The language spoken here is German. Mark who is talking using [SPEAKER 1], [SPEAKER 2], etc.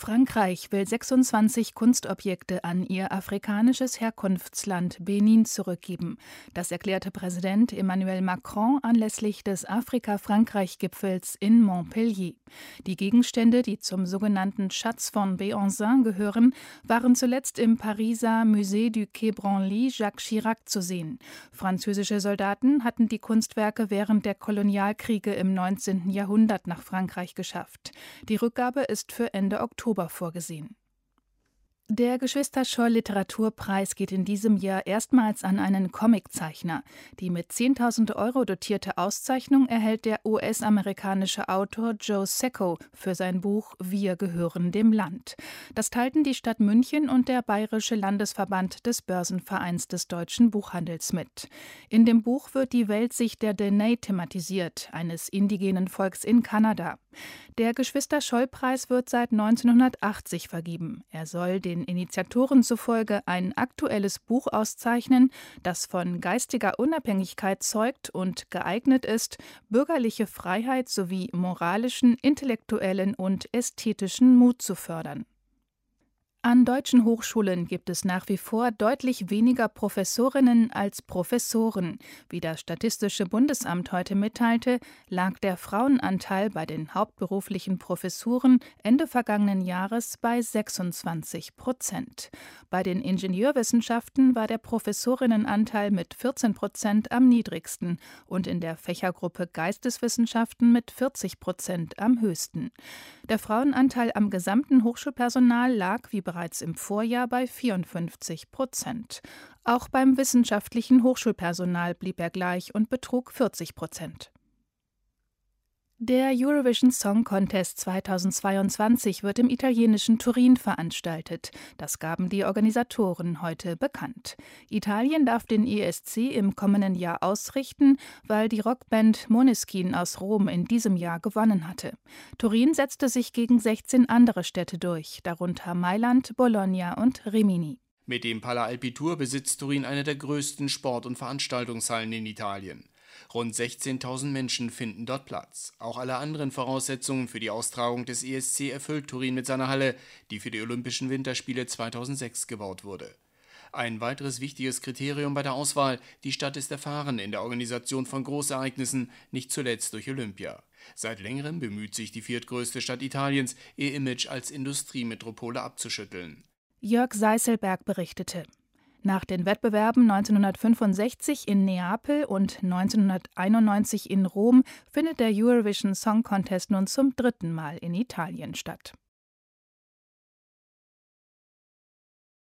[SPEAKER 1] Frankreich will 26 Kunstobjekte an ihr afrikanisches Herkunftsland Benin zurückgeben. Das erklärte Präsident Emmanuel Macron anlässlich des Afrika-Frankreich-Gipfels in Montpellier. Die Gegenstände, die zum sogenannten Schatz von Béhanzin gehören, waren zuletzt im Pariser Musée du Quai Branly Jacques Chirac zu sehen. Französische Soldaten hatten die Kunstwerke während der Kolonialkriege im 19. Jahrhundert nach Frankreich geschafft. Die Rückgabe ist für Ende Oktober Oktober vorgesehen. Der Geschwister-Scholl Literaturpreis geht in diesem Jahr erstmals an einen Comiczeichner. Die mit 10.000 Euro dotierte Auszeichnung erhält der US-amerikanische Autor Joe Secco für sein Buch Wir gehören dem Land. Das teilten die Stadt München und der Bayerische Landesverband des Börsenvereins des deutschen Buchhandels mit. In dem Buch wird die Weltsicht der Dene thematisiert, eines indigenen Volks in Kanada. Der Geschwister-Scholl-Preis wird seit 1980 vergeben. Er soll den Initiatoren zufolge ein aktuelles Buch auszeichnen, das von geistiger Unabhängigkeit zeugt und geeignet ist, bürgerliche Freiheit sowie moralischen, intellektuellen und ästhetischen Mut zu fördern. An deutschen Hochschulen gibt es nach wie vor deutlich weniger Professorinnen als Professoren. Wie das Statistische Bundesamt heute mitteilte, lag der Frauenanteil bei den hauptberuflichen Professuren Ende vergangenen Jahres bei 26 Prozent. Bei den Ingenieurwissenschaften war der Professorinnenanteil mit 14 Prozent am niedrigsten und in der Fächergruppe Geisteswissenschaften mit 40 Prozent am höchsten. Der Frauenanteil am gesamten Hochschulpersonal lag wie bereits im Vorjahr bei 54 Prozent. Auch beim wissenschaftlichen Hochschulpersonal blieb er gleich und betrug 40 Prozent. Der Eurovision Song Contest 2022 wird im italienischen Turin veranstaltet. Das gaben die Organisatoren heute bekannt. Italien darf den ESC im kommenden Jahr ausrichten, weil die Rockband Moneskin aus Rom in diesem Jahr gewonnen hatte. Turin setzte sich gegen 16 andere Städte durch, darunter Mailand, Bologna und Rimini.
[SPEAKER 2] Mit dem Pala Alpitour besitzt Turin eine der größten Sport- und Veranstaltungshallen in Italien. Rund 16.000 Menschen finden dort Platz. Auch alle anderen Voraussetzungen für die Austragung des ESC erfüllt Turin mit seiner Halle, die für die Olympischen Winterspiele 2006 gebaut wurde. Ein weiteres wichtiges Kriterium bei der Auswahl, die Stadt ist erfahren in der Organisation von Großereignissen, nicht zuletzt durch Olympia. Seit längerem bemüht sich die viertgrößte Stadt Italiens, ihr Image als Industriemetropole abzuschütteln.
[SPEAKER 1] Jörg Seißelberg berichtete. Nach den Wettbewerben 1965 in Neapel und 1991 in Rom findet der Eurovision Song Contest nun zum dritten Mal in Italien statt